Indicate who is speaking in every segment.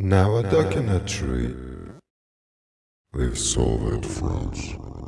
Speaker 1: Now a duck in a tree. Zoviet France.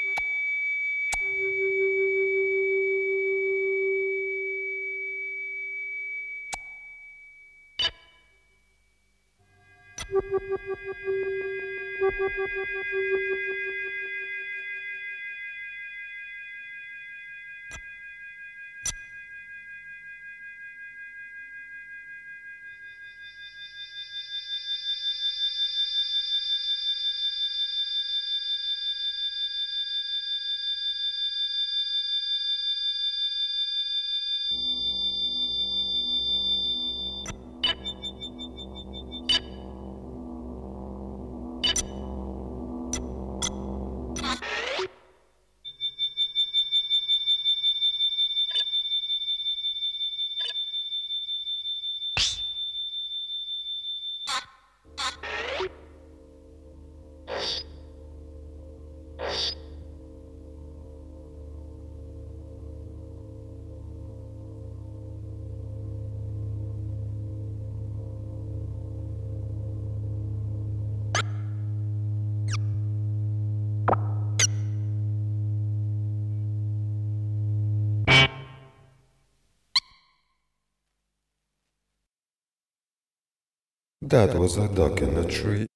Speaker 1: That was a duck in a tree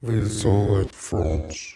Speaker 1: with Zoviet France.